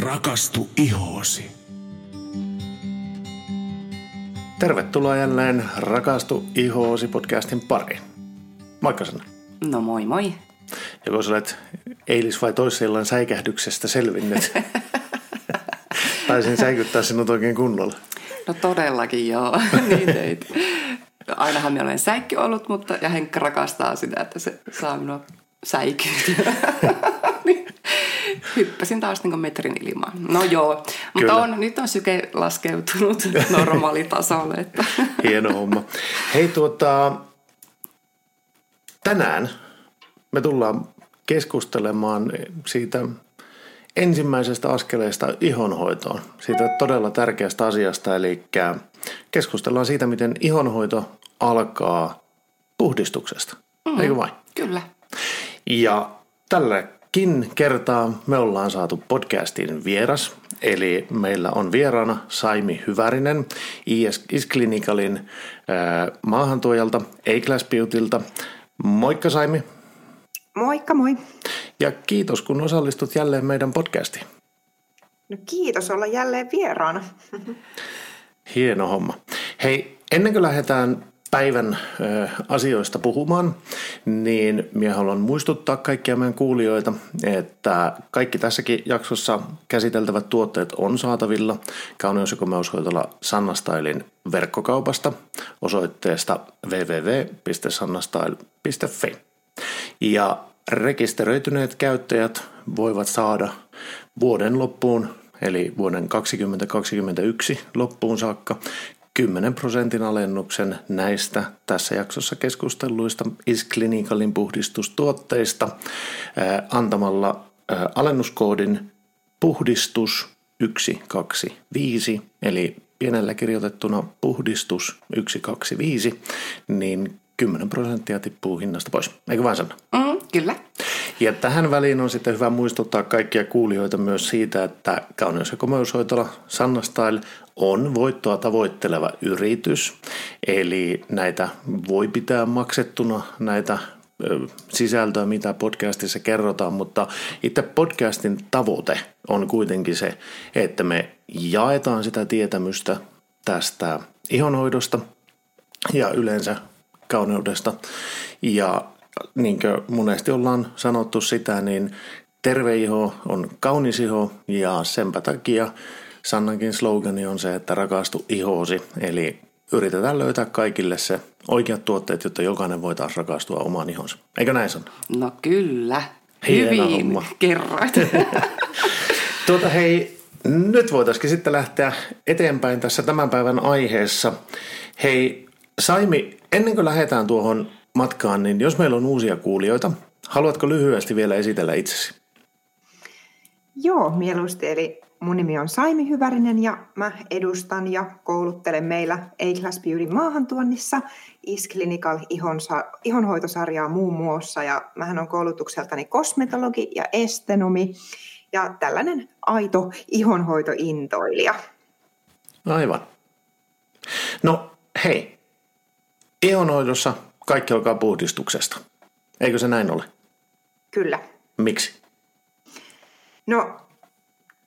Rakastu ihoosi. Tervetuloa jälleen Rakastu ihoosi podcastin pariin. Moikka Sanna. No moi moi. Ja kun olet eilis- vai toissillan säikähdyksestä selvinnyt, taisin säikyttää sinut oikein kunnolla. No todellakin joo, niin teit. Ainahan minä olen säikky ollut, mutta ja Henkka rakastaa sitä, että se saa minua säikyytyä. Hyppäsin taas niin metrin ilmaan. No joo, mutta on, nyt on syke laskeutunut normaalitasolle. Että. Hieno homma. Hei tuota, tänään me tullaan keskustelemaan siitä ensimmäisestä askeleesta ihonhoitoon, siitä todella tärkeästä asiasta, eli keskustellaan siitä, miten ihonhoito alkaa puhdistuksesta, mm, eikö vain? Kyllä. Ja tälläkin kertaa me ollaan saatu podcastin vieras, eli meillä on vieraana Saimi Hyvärinen IS, Clinicalin äh, maahantuojalta, A-Class Beautylta. Moikka Saimi. Moikka moi. Ja kiitos kun osallistut jälleen meidän podcastiin. No kiitos olla jälleen vieraana. Hieno homma. Hei, ennen kuin lähdetään päivän ö, asioista puhumaan, niin minä haluan muistuttaa kaikkia meidän kuulijoita, että kaikki tässäkin jaksossa käsiteltävät tuotteet on saatavilla Kauneus- ja komeushoitola Sanna Stylin verkkokaupasta osoitteesta www.sannastyle.fi. Ja rekisteröityneet käyttäjät voivat saada vuoden loppuun, eli vuoden 2021 loppuun saakka, 10 prosentin alennuksen näistä tässä jaksossa keskustelluista Is Clinicalin puhdistustuotteista antamalla alennuskoodin puhdistus 125, eli pienellä kirjoitettuna puhdistus 125, niin 10 prosenttia tippuu hinnasta pois. Eikö vaan Sanna? Mm, kyllä. Ja tähän väliin on sitten hyvä muistuttaa kaikkia kuulijoita myös siitä, että Kauneus- ja komeushoitola Sanna Style on voittoa tavoitteleva yritys. Eli näitä voi pitää maksettuna näitä sisältöä, mitä podcastissa kerrotaan, mutta itse podcastin tavoite on kuitenkin se, että me jaetaan sitä tietämystä tästä ihonhoidosta ja yleensä kauneudesta. Ja niin kuin monesti ollaan sanottu sitä, niin terve iho on kaunis iho ja senpä takia Sannankin slogani on se, että rakastu ihoosi. Eli yritetään löytää kaikille se oikeat tuotteet, jotta jokainen voi taas rakastua omaan ihonsa. Eikö näin Sanna? No kyllä. Hieno Hyvin homma. kerroit. Tuota hei, nyt voitaisiin sitten lähteä eteenpäin tässä tämän päivän aiheessa. Hei, Saimi, ennen kuin lähdetään tuohon matkaan, niin jos meillä on uusia kuulijoita, haluatko lyhyesti vielä esitellä itsesi? Joo, mieluusti. Eli mun nimi on Saimi Hyvärinen ja mä edustan ja kouluttelen meillä A-Class Beauty maahantuonnissa Is Clinical ihonsa, ihonhoitosarjaa muun muassa. Ja mähän on koulutukseltani kosmetologi ja estenomi ja tällainen aito ihonhoitointoilija. Aivan. No hei, ihonhoidossa kaikki alkaa puhdistuksesta. Eikö se näin ole? Kyllä. Miksi? No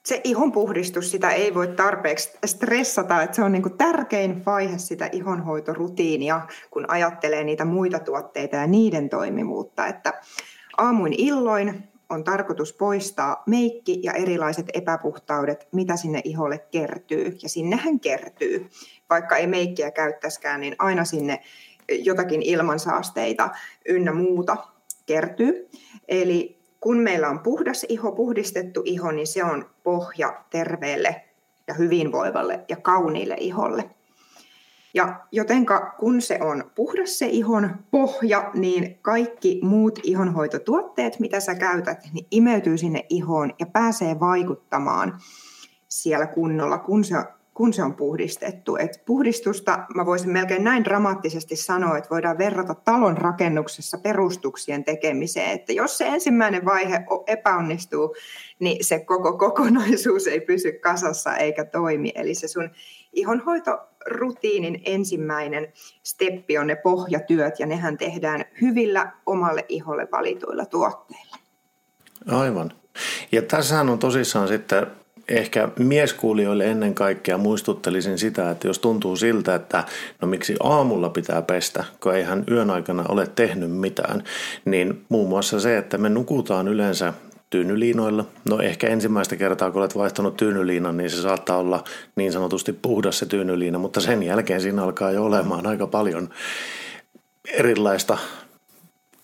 se ihon puhdistus, sitä ei voi tarpeeksi stressata, että se on niin kuin tärkein vaihe sitä ihonhoitorutiinia, kun ajattelee niitä muita tuotteita ja niiden toimivuutta. Että aamuin illoin on tarkoitus poistaa meikki ja erilaiset epäpuhtaudet, mitä sinne iholle kertyy. Ja sinnehän kertyy. Vaikka ei meikkiä käyttäskään, niin aina sinne jotakin ilmansaasteita ynnä muuta kertyy. Eli kun meillä on puhdas iho, puhdistettu iho, niin se on pohja terveelle ja hyvinvoivalle ja kauniille iholle. Ja jotenka kun se on puhdas se ihon pohja, niin kaikki muut ihonhoitotuotteet, mitä sä käytät, niin imeytyy sinne ihoon ja pääsee vaikuttamaan siellä kunnolla, kun se kun se on puhdistettu. Et puhdistusta mä voisin melkein näin dramaattisesti sanoa, että voidaan verrata talon rakennuksessa perustuksien tekemiseen. Että jos se ensimmäinen vaihe epäonnistuu, niin se koko kokonaisuus ei pysy kasassa eikä toimi. Eli se sun ihonhoitorutiinin ensimmäinen steppi on ne pohjatyöt, ja nehän tehdään hyvillä omalle iholle valituilla tuotteilla. Aivan. Ja tässähän on tosissaan sitten ehkä mieskuulijoille ennen kaikkea muistuttelisin sitä, että jos tuntuu siltä, että no miksi aamulla pitää pestä, kun ei hän yön aikana ole tehnyt mitään, niin muun muassa se, että me nukutaan yleensä tyynyliinoilla. No ehkä ensimmäistä kertaa, kun olet vaihtanut tyynyliinan, niin se saattaa olla niin sanotusti puhdas se tyynyliina, mutta sen jälkeen siinä alkaa jo olemaan aika paljon erilaista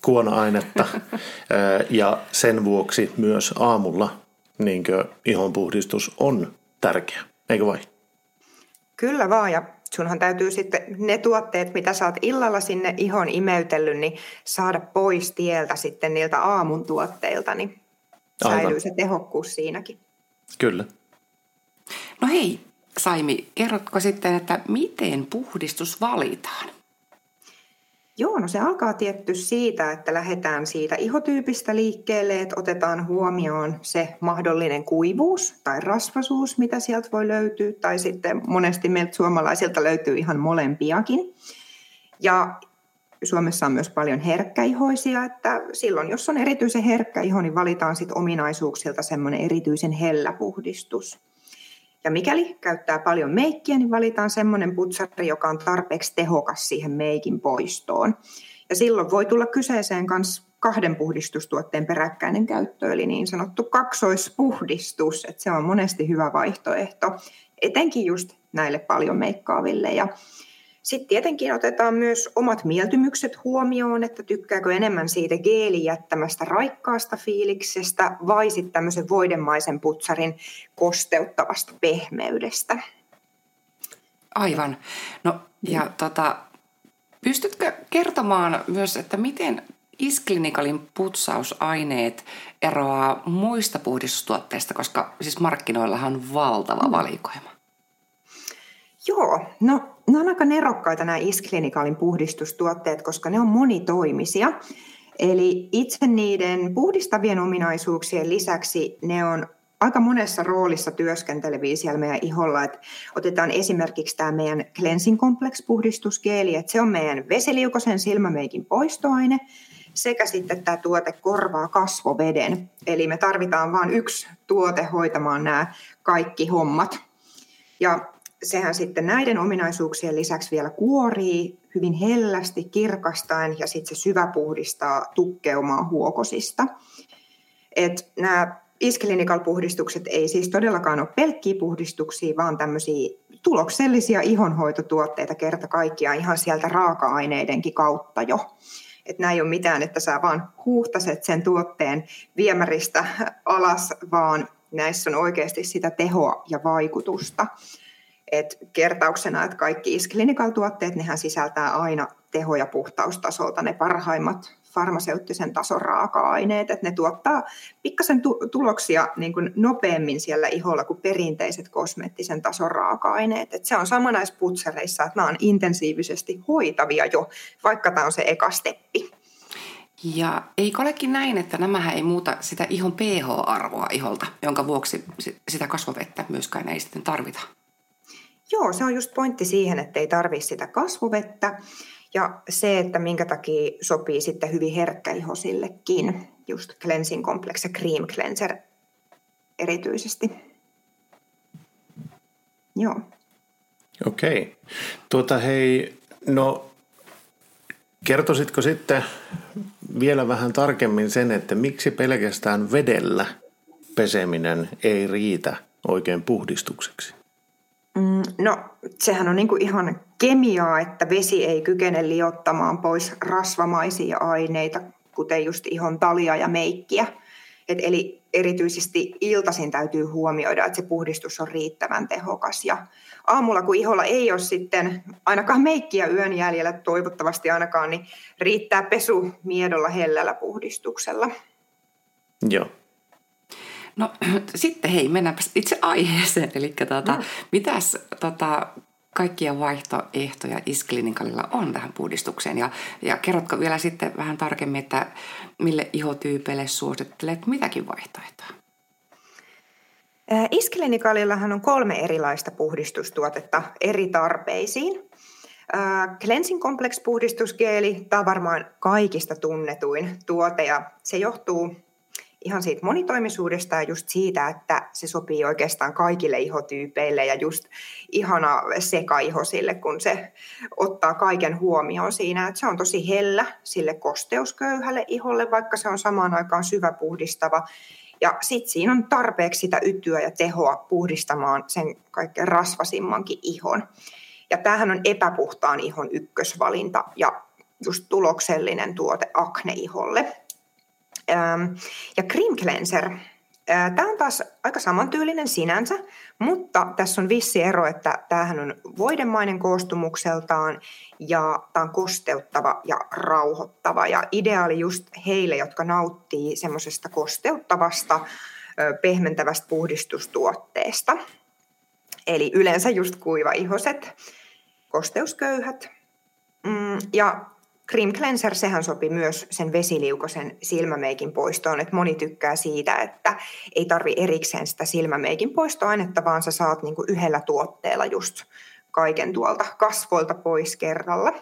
kuona-ainetta ja sen vuoksi myös aamulla niin ihonpuhdistus on tärkeä, eikö vai? Kyllä vaan ja sunhan täytyy sitten ne tuotteet, mitä sä oot illalla sinne ihon imeytellyt, niin saada pois tieltä sitten niiltä aamun tuotteilta, niin Aivan. säilyy se tehokkuus siinäkin. Kyllä. No hei, Saimi, kerrotko sitten, että miten puhdistus valitaan? Joo, no se alkaa tietty siitä, että lähdetään siitä ihotyypistä liikkeelle, että otetaan huomioon se mahdollinen kuivuus tai rasvasuus, mitä sieltä voi löytyä, tai sitten monesti meiltä suomalaisilta löytyy ihan molempiakin. Ja Suomessa on myös paljon herkkäihoisia, että silloin jos on erityisen herkkä iho, niin valitaan sitten ominaisuuksilta semmoinen erityisen hellä puhdistus. Ja mikäli käyttää paljon meikkiä, niin valitaan semmoinen putsari, joka on tarpeeksi tehokas siihen meikin poistoon. Ja silloin voi tulla kyseeseen myös kahden puhdistustuotteen peräkkäinen käyttö, eli niin sanottu kaksoispuhdistus. Että se on monesti hyvä vaihtoehto, etenkin just näille paljon meikkaaville. Ja sitten tietenkin otetaan myös omat mieltymykset huomioon, että tykkääkö enemmän siitä geelin jättämästä raikkaasta fiiliksestä vai sitten tämmöisen voidemaisen putsarin kosteuttavasta pehmeydestä. Aivan. No ja tota, pystytkö kertomaan myös, että miten Isklinikalin putsausaineet eroaa muista puhdistustuotteista, koska siis markkinoillahan on valtava valikoima. Joo, no nämä on aika nerokkaita nämä Isklinikaalin puhdistustuotteet, koska ne on monitoimisia. Eli itse niiden puhdistavien ominaisuuksien lisäksi ne on aika monessa roolissa työskenteleviä siellä meidän iholla. Et otetaan esimerkiksi tämä meidän Cleansing Complex puhdistusgeeli, että se on meidän vesiliukoisen silmämeikin poistoaine, sekä sitten tämä tuote korvaa kasvoveden. Eli me tarvitaan vain yksi tuote hoitamaan nämä kaikki hommat. Ja sehän sitten näiden ominaisuuksien lisäksi vielä kuorii hyvin hellästi, kirkastaen ja sitten se syvä puhdistaa tukkeumaa huokosista. Et nämä iskelinikal-puhdistukset ei siis todellakaan ole pelkkiä puhdistuksia, vaan tämmöisiä tuloksellisia ihonhoitotuotteita kerta kaikkiaan ihan sieltä raaka-aineidenkin kautta jo. Että nämä ei ole mitään, että sä vaan huuhtaset sen tuotteen viemäristä alas, vaan näissä on oikeasti sitä tehoa ja vaikutusta. Et kertauksena, että kaikki Isclinical-tuotteet, nehän sisältää aina teho- ja puhtaustasolta ne parhaimmat farmaseuttisen tason raaka-aineet, että ne tuottaa pikkasen tu- tuloksia niin kuin nopeammin siellä iholla kuin perinteiset kosmeettisen tason raaka-aineet. Et se on sama näissä putsereissa, että nämä on intensiivisesti hoitavia jo, vaikka tämä on se eka steppi. Ja eikö olekin näin, että nämä ei muuta sitä ihon pH-arvoa iholta, jonka vuoksi sitä kasvovettä myöskään ei sitten tarvita? Joo, se on just pointti siihen, että ei tarvitse sitä kasvuvettä ja se, että minkä takia sopii sitten hyvin herkkäihosillekin, just cleansing complex ja cream cleanser erityisesti. Joo. Okei. Okay. Tuota hei, no kertoisitko sitten vielä vähän tarkemmin sen, että miksi pelkästään vedellä peseminen ei riitä oikein puhdistukseksi? Mm, no, sehän on niin kuin ihan kemiaa, että vesi ei kykene liottamaan pois rasvamaisia aineita, kuten just ihon talia ja meikkiä. Et eli erityisesti iltaisin täytyy huomioida, että se puhdistus on riittävän tehokas. Ja aamulla, kun iholla ei ole sitten ainakaan meikkiä yön jäljellä, toivottavasti ainakaan, niin riittää pesu miedolla hellällä puhdistuksella. Joo. No sitten hei, mennäänpä itse aiheeseen. Eli tuota, no. mitäs tota, kaikkia vaihtoehtoja Isklinikalilla on tähän puhdistukseen? Ja, ja kerrotko vielä sitten vähän tarkemmin, että mille ihotyypeille suosittelet mitäkin vaihtoehtoa? Isklinikalillahan on kolme erilaista puhdistustuotetta eri tarpeisiin. Cleansing Complex puhdistusgeeli, tämä on varmaan kaikista tunnetuin tuote ja se johtuu ihan siitä monitoimisuudesta ja just siitä, että se sopii oikeastaan kaikille ihotyypeille ja just ihana sekaihosille, kun se ottaa kaiken huomioon siinä, että se on tosi hellä sille kosteusköyhälle iholle, vaikka se on samaan aikaan syvä puhdistava. Ja sitten siinä on tarpeeksi sitä ytyä ja tehoa puhdistamaan sen kaikkein rasvasimmankin ihon. Ja tämähän on epäpuhtaan ihon ykkösvalinta ja just tuloksellinen tuote akneiholle. Ja Cream Cleanser, Tämä on taas aika samantyylinen sinänsä, mutta tässä on vissi ero, että tämähän on voidemainen koostumukseltaan ja tämä on kosteuttava ja rauhoittava. Ja ideaali just heille, jotka nauttii semmoisesta kosteuttavasta, pehmentävästä puhdistustuotteesta. Eli yleensä just kuiva-ihoset, kosteusköyhät. Mm, ja Cream Cleanser, sehän sopi myös sen vesiliukosen silmämeikin poistoon, että moni tykkää siitä, että ei tarvi erikseen sitä silmämeikin poistoainetta, vaan sä saat niinku yhdellä tuotteella just kaiken tuolta kasvoilta pois kerralla.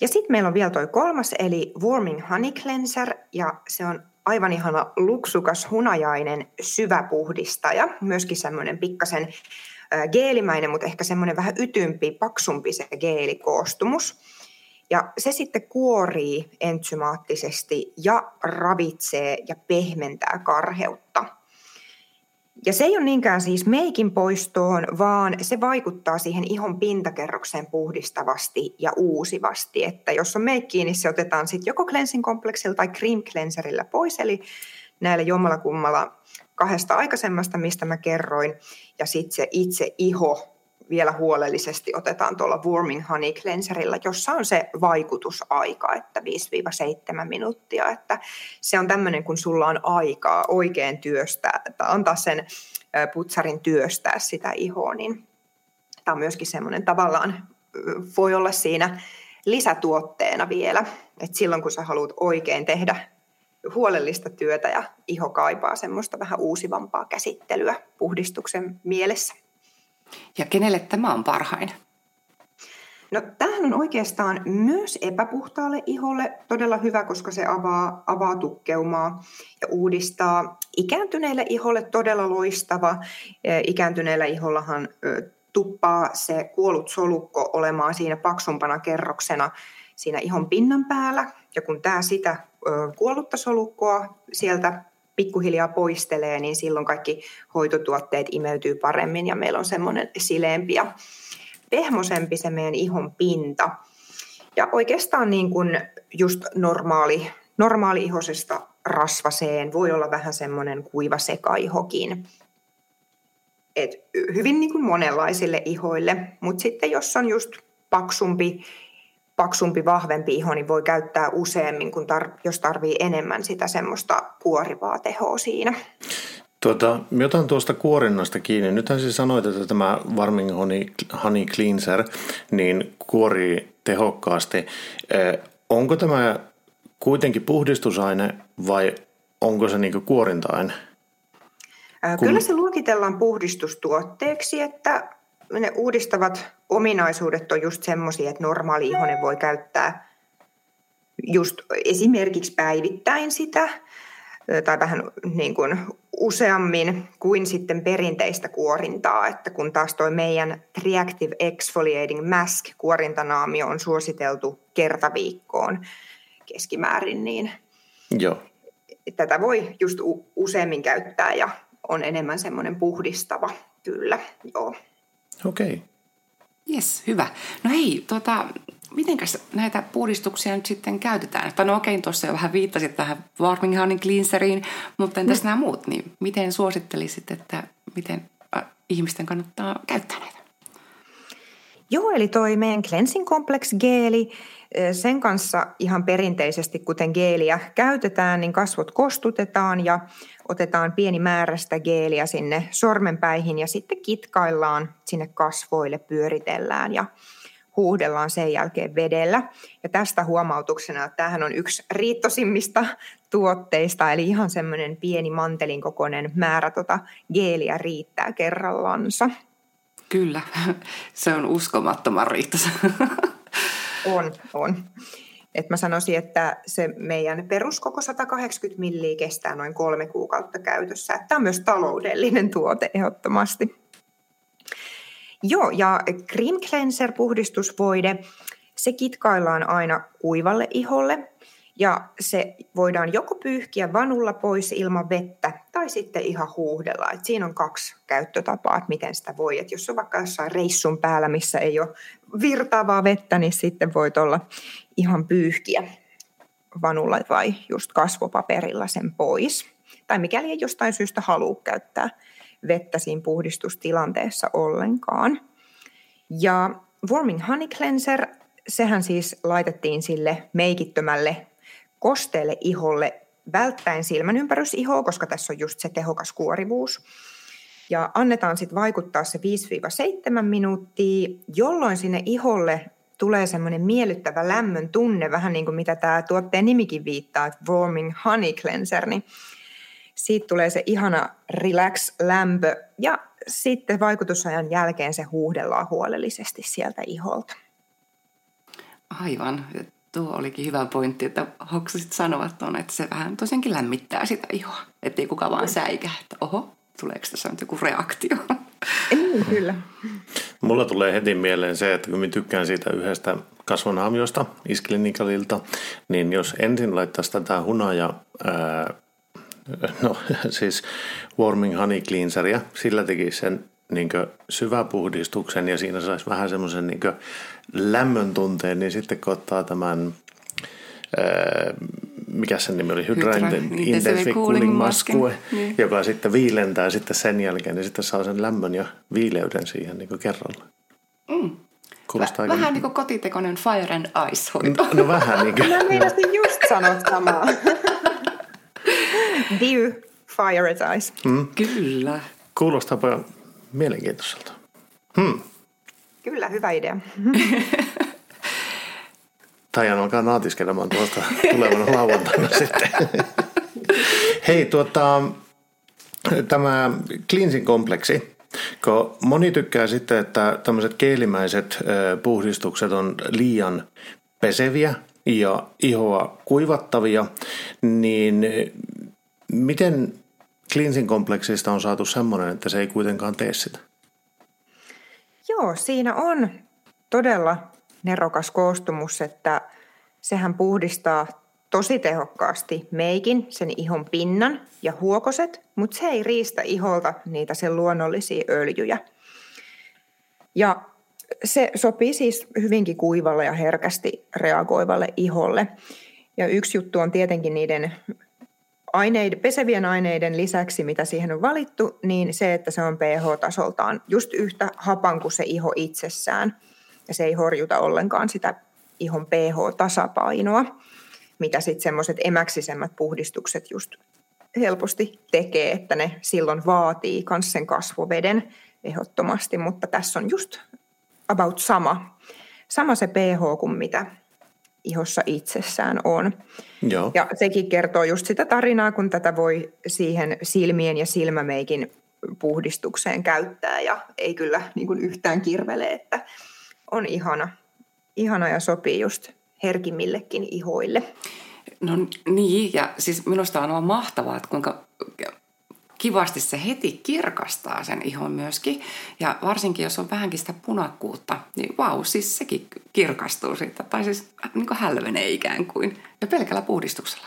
Ja sitten meillä on vielä toi kolmas, eli Warming Honey Cleanser, ja se on aivan ihana luksukas hunajainen syvä puhdistaja, myöskin semmoinen pikkasen geelimäinen, mutta ehkä semmoinen vähän ytympi, paksumpi se geelikoostumus. Ja se sitten kuorii entsymaattisesti ja ravitsee ja pehmentää karheutta. Ja se ei ole niinkään siis meikin poistoon, vaan se vaikuttaa siihen ihon pintakerrokseen puhdistavasti ja uusivasti. Että jos on meikkiä, niin se otetaan sitten joko cleansing kompleksilta tai cream cleanserilla pois, eli näillä jommalla kummalla kahdesta aikaisemmasta, mistä mä kerroin. Ja sitten se itse iho vielä huolellisesti otetaan tuolla Warming Honey Cleanserilla, jossa on se vaikutusaika, että 5-7 minuuttia. Että se on tämmöinen, kun sulla on aikaa oikein työstää, että antaa sen putsarin työstää sitä ihoa, niin tämä on myöskin semmoinen tavallaan, voi olla siinä lisätuotteena vielä, että silloin kun sä haluat oikein tehdä huolellista työtä ja iho kaipaa semmoista vähän uusivampaa käsittelyä puhdistuksen mielessä. Ja kenelle tämä on parhain? No, tämähän on oikeastaan myös epäpuhtaalle iholle todella hyvä, koska se avaa, avaa tukkeumaa ja uudistaa. Ikääntyneelle iholle todella loistava. Ikääntyneellä ihollahan tuppaa se kuollut solukko olemaan siinä paksumpana kerroksena siinä ihon pinnan päällä. Ja kun tämä sitä kuollutta solukkoa sieltä pikkuhiljaa poistelee, niin silloin kaikki hoitotuotteet imeytyy paremmin ja meillä on semmoinen sileempi ja pehmosempi se meidän ihon pinta. Ja oikeastaan niin kuin just normaali, normaali ihosesta rasvaseen voi olla vähän semmoinen kuiva sekaihokin. Et hyvin niin kuin monenlaisille ihoille, mutta sitten jos on just paksumpi paksumpi, vahvempi iho, niin voi käyttää useammin, kun tar- jos tarvii enemmän sitä semmoista kuorivaa tehoa siinä. Tuota, otan tuosta kuorinnasta kiinni. Nythän siis sanoit, että tämä Warming Honey, Honey Cleanser niin kuorii tehokkaasti. Eh, onko tämä kuitenkin puhdistusaine vai onko se niin kuorinta-aine? Kun... Kyllä se luokitellaan puhdistustuotteeksi, että ne uudistavat ominaisuudet on just semmoisia, että normaali ihonen voi käyttää just esimerkiksi päivittäin sitä tai vähän niin kuin useammin kuin sitten perinteistä kuorintaa, että kun taas toi meidän Reactive Exfoliating Mask kuorintanaamio on suositeltu kertaviikkoon keskimäärin, niin Joo. tätä voi just useammin käyttää ja on enemmän semmoinen puhdistava, kyllä, joo. Okei. Okay. Yes, hyvä. No hei, tota, mitenkäs näitä puhdistuksia nyt sitten käytetään? Että no okei, tuossa jo vähän viittasit tähän Warming Honey Cleanseriin, mutta entäs mm. nämä muut, niin miten suosittelisit, että miten äh, ihmisten kannattaa käyttää näitä? Joo, eli toi meidän Cleansing Complex geeli, sen kanssa ihan perinteisesti, kuten geeliä käytetään, niin kasvot kostutetaan ja otetaan pieni määrä sitä geeliä sinne sormenpäihin ja sitten kitkaillaan sinne kasvoille, pyöritellään ja huuhdellaan sen jälkeen vedellä. Ja tästä huomautuksena, että tämähän on yksi riittosimmista tuotteista, eli ihan semmoinen pieni mantelin kokoinen määrä tota geeliä riittää kerrallansa. Kyllä, se on uskomattoman riittosa. On, on. Et mä sanoisin, että se meidän peruskoko 180 milliä kestää noin kolme kuukautta käytössä. Tämä on myös taloudellinen tuote ehdottomasti. Joo, ja Cream Cleanser puhdistusvoide, se kitkaillaan aina kuivalle iholle ja se voidaan joko pyyhkiä vanulla pois ilman vettä tai sitten ihan huuhdella. Et siinä on kaksi käyttötapaa, että miten sitä voi. Et jos on vaikka jossain reissun päällä, missä ei ole virtaavaa vettä, niin sitten voit olla ihan pyyhkiä vanulla vai just kasvopaperilla sen pois. Tai mikäli ei jostain syystä halua käyttää vettä siinä puhdistustilanteessa ollenkaan. Ja Warming Honey Cleanser, sehän siis laitettiin sille meikittömälle kosteelle iholle välttäen silmänympärysihoa, koska tässä on just se tehokas kuorivuus. Ja annetaan sitten vaikuttaa se 5-7 minuuttia, jolloin sinne iholle tulee semmoinen miellyttävä lämmön tunne, vähän niin kuin mitä tämä tuotteen nimikin viittaa, että warming honey cleanser, niin siitä tulee se ihana relax-lämpö ja sitten vaikutusajan jälkeen se huuhdellaan huolellisesti sieltä iholta. Aivan. Tuo olikin hyvä pointti, että hoksasit sanoa tuonne, että se vähän tosiaankin lämmittää sitä ihoa. Että ei kukaan vaan säikä, että oho, tuleeko tässä nyt joku reaktio. Ei, kyllä. Mulla tulee heti mieleen se, että kun mä tykkään siitä yhdestä kasvonaamiosta Isklinikalilta, niin jos ensin laittaisi tätä hunaja, ää, no siis Warming Honey Cleanseria, sillä teki sen niin syväpuhdistuksen ja siinä saisi vähän semmoisen niin lämmön tunteen, niin sitten kun ottaa tämän mikä sen nimi oli, Hydra, Hydra Intensive Cooling Maskue, niin. joka sitten viilentää sitten sen jälkeen, niin sitten saa sen lämmön ja viileyden siihen niin kerralla. Mm. Kuulostaa Väh, vähän niin kuin kotitekoinen fire and ice hoito. No, no vähän niin kuin. Mä meinasin just sanoa samaa. Dew, fire and ice. Mm. Kyllä. Kuulostaapa mielenkiintoiselta. Hmm. Kyllä, hyvä idea. Tajan alkaa naatiskelemaan tuosta tulevana lauantaina sitten. Hei, tuota, tämä cleansing kompleksi, kun moni tykkää sitten, että tämmöiset keelimäiset puhdistukset on liian peseviä ja ihoa kuivattavia, niin miten cleansing kompleksista on saatu semmoinen, että se ei kuitenkaan tee sitä? Joo, siinä on todella nerokas koostumus, että sehän puhdistaa tosi tehokkaasti meikin, sen ihon pinnan ja huokoset, mutta se ei riistä iholta niitä sen luonnollisia öljyjä. Ja se sopii siis hyvinkin kuivalle ja herkästi reagoivalle iholle. Ja yksi juttu on tietenkin niiden aineiden, pesevien aineiden lisäksi, mitä siihen on valittu, niin se, että se on pH-tasoltaan just yhtä hapan kuin se iho itsessään. Ja se ei horjuta ollenkaan sitä ihon pH-tasapainoa, mitä sitten semmoiset emäksisemmät puhdistukset just helposti tekee, että ne silloin vaatii myös sen kasvoveden ehdottomasti, mutta tässä on just about sama, sama se pH kuin mitä ihossa itsessään on. Joo. Ja sekin kertoo just sitä tarinaa, kun tätä voi siihen silmien ja silmämeikin puhdistukseen käyttää ja ei kyllä niin kuin yhtään kirvele, että on ihana, ihana ja sopii just herkimmillekin ihoille. No niin, ja siis minusta on aivan mahtavaa, että kuinka kivasti se heti kirkastaa sen ihon myöskin. Ja varsinkin, jos on vähänkin sitä punakkuutta, niin vau, wow, siis sekin kirkastuu siitä. Tai siis niin kuin hälvenee ikään kuin. Ja pelkällä puhdistuksella.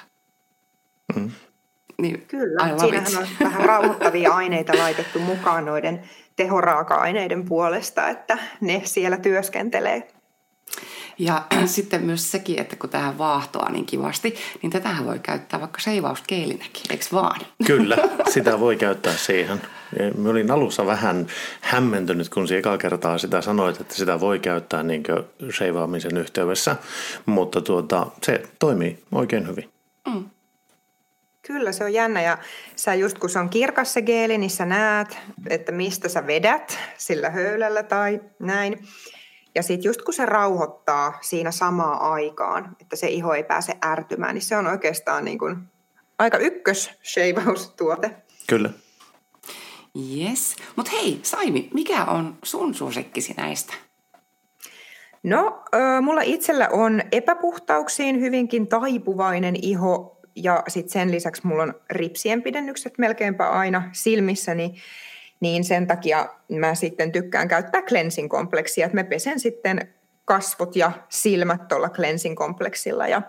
Mm. Niin, Kyllä, siinähän on vähän rauhoittavia aineita laitettu mukaan noiden tehoraaka-aineiden puolesta, että ne siellä työskentelee ja sitten myös sekin, että kun tähän vaahtoa niin kivasti, niin tätähän voi käyttää vaikka seivauskeelinäkin, eikö vaan? Kyllä, sitä voi käyttää siihen. Mä olin alussa vähän hämmentynyt, kun eka kertaa sitä sanoit, että sitä voi käyttää niin seivaamisen yhteydessä, mutta tuota, se toimii oikein hyvin. Mm. Kyllä, se on jännä ja sä just kun se on kirkas se geeli, niin sä näet, että mistä sä vedät sillä höylällä tai näin. Ja sitten just kun se rauhoittaa siinä samaa aikaan, että se iho ei pääse ärtymään, niin se on oikeastaan niin kuin aika ykkös tuote Kyllä. Yes. Mutta hei, Saimi, mikä on sun suosikkisi näistä? No, äh, mulla itsellä on epäpuhtauksiin hyvinkin taipuvainen iho ja sitten sen lisäksi mulla on ripsien pidennykset melkeinpä aina silmissäni, niin sen takia mä sitten tykkään käyttää cleansing kompleksia, että mä pesen sitten kasvot ja silmät tuolla cleansing kompleksilla ja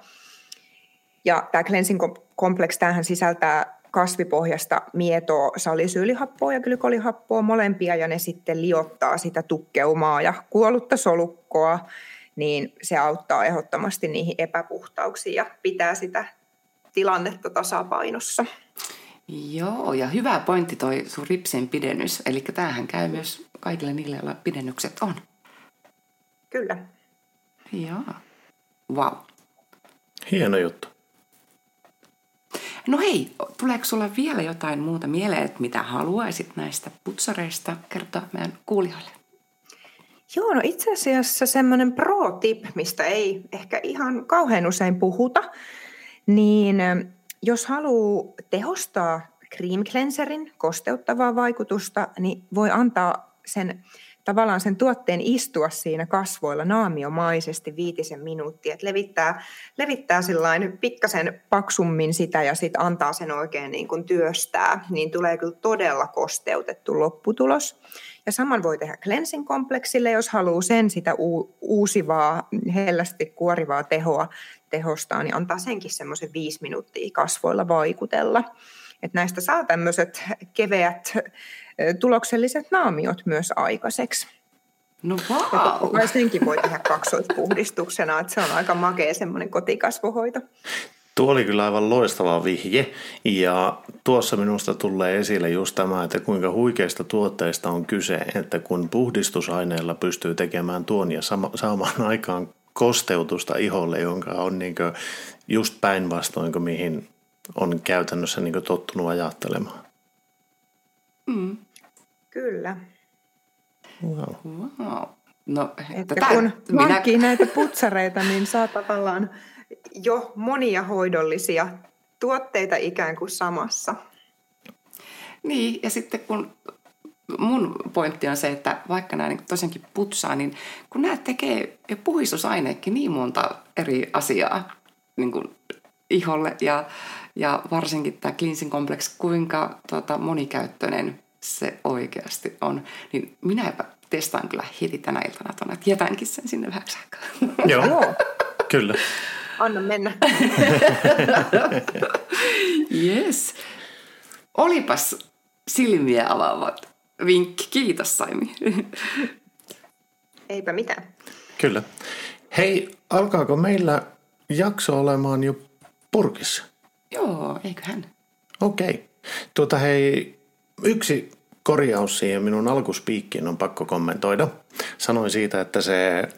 ja tämä cleansing complex, tämähän sisältää kasvipohjasta mietoa, salisyylihappoa ja glykolihappoa molempia ja ne sitten liottaa sitä tukkeumaa ja kuollutta solukkoa, niin se auttaa ehdottomasti niihin epäpuhtauksiin ja pitää sitä tilannetta tasapainossa. Joo, ja hyvä pointti toi sun ripsen pidennys. Eli tämähän käy myös kaikille niille, joilla pidennykset on. Kyllä. Joo. Wow. Hieno juttu. No hei, tuleeko sulla vielä jotain muuta mieleen, että mitä haluaisit näistä putsareista kertoa meidän kuulijoille? Joo, no itse asiassa semmoinen pro-tip, mistä ei ehkä ihan kauhean usein puhuta, niin jos haluaa tehostaa cream cleanserin kosteuttavaa vaikutusta, niin voi antaa sen tavallaan sen tuotteen istua siinä kasvoilla naamiomaisesti viitisen minuuttia, että levittää, levittää sillain pikkasen paksummin sitä ja sitten antaa sen oikein niin kuin työstää, niin tulee kyllä todella kosteutettu lopputulos. Ja saman voi tehdä cleansing kompleksille, jos haluaa sen sitä uusivaa, hellästi kuorivaa tehoa tehostaa, niin antaa senkin semmoisen viisi minuuttia kasvoilla vaikutella. että näistä saa tämmöiset keveät tulokselliset naamiot myös aikaiseksi. No wow. Ja senkin voi tehdä kaksoispuhdistuksena, että se on aika makea semmoinen kotikasvohoito. Tuo oli kyllä aivan loistava vihje ja tuossa minusta tulee esille just tämä, että kuinka huikeista tuotteista on kyse, että kun puhdistusaineella pystyy tekemään tuon ja sama, saamaan aikaan kosteutusta iholle, jonka on niin just päinvastoin kuin mihin on käytännössä niin tottunut ajattelemaan. Mm. Kyllä. Wow. wow. No, että tätä, kun minä... näitä putsareita, niin saa tavallaan jo monia hoidollisia tuotteita ikään kuin samassa. Niin, ja sitten kun mun pointti on se, että vaikka nämä niin tosiaankin putsaa, niin kun nämä tekee puhistusaineekin niin monta eri asiaa niin kuin iholle ja, ja varsinkin tämä cleansing complex, kuinka tota, monikäyttöinen se oikeasti on, niin minä testaan kyllä heti tänä iltana tuonne, että jätänkin sen sinne vähäksi aikaa. Joo, kyllä. Anna mennä. yes. Olipas silmiä avaavat vinkki. Kiitos Saimi. Eipä mitään. Kyllä. Hei, alkaako meillä jakso olemaan jo purkissa? Joo, eiköhän. Okei. Okay. Tuota hei, yksi korjaus siihen minun alkuspiikkiin on pakko kommentoida. Sanoin siitä, että se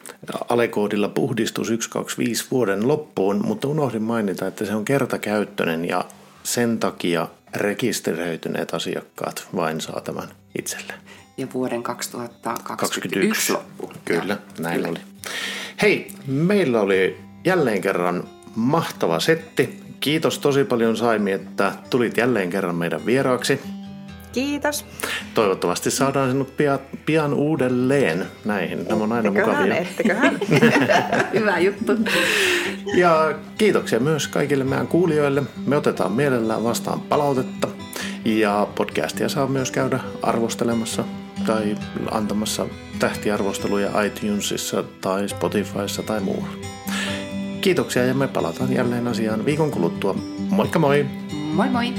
alekoodilla puhdistus 125 vuoden loppuun, mutta unohdin mainita, että se on kertakäyttöinen ja sen takia rekisteröityneet asiakkaat vain saa tämän itselleen. Ja vuoden 2021 loppuun. Kyllä, näin Kyllä. oli. Hei, meillä oli jälleen kerran mahtava setti. Kiitos tosi paljon Saimi, että tulit jälleen kerran meidän vieraaksi. Kiitos. Toivottavasti saadaan sinut pian, pian uudelleen näihin. Nämä on aina etteköhän, mukavia. Etteköhän. Hyvä juttu. Ja kiitoksia myös kaikille meidän kuulijoille. Me otetaan mielellään vastaan palautetta. Ja podcastia saa myös käydä arvostelemassa tai antamassa tähtiarvosteluja iTunesissa tai Spotifyssa tai muualla. Kiitoksia ja me palataan jälleen asiaan viikon kuluttua. Moikka moi! Moi moi!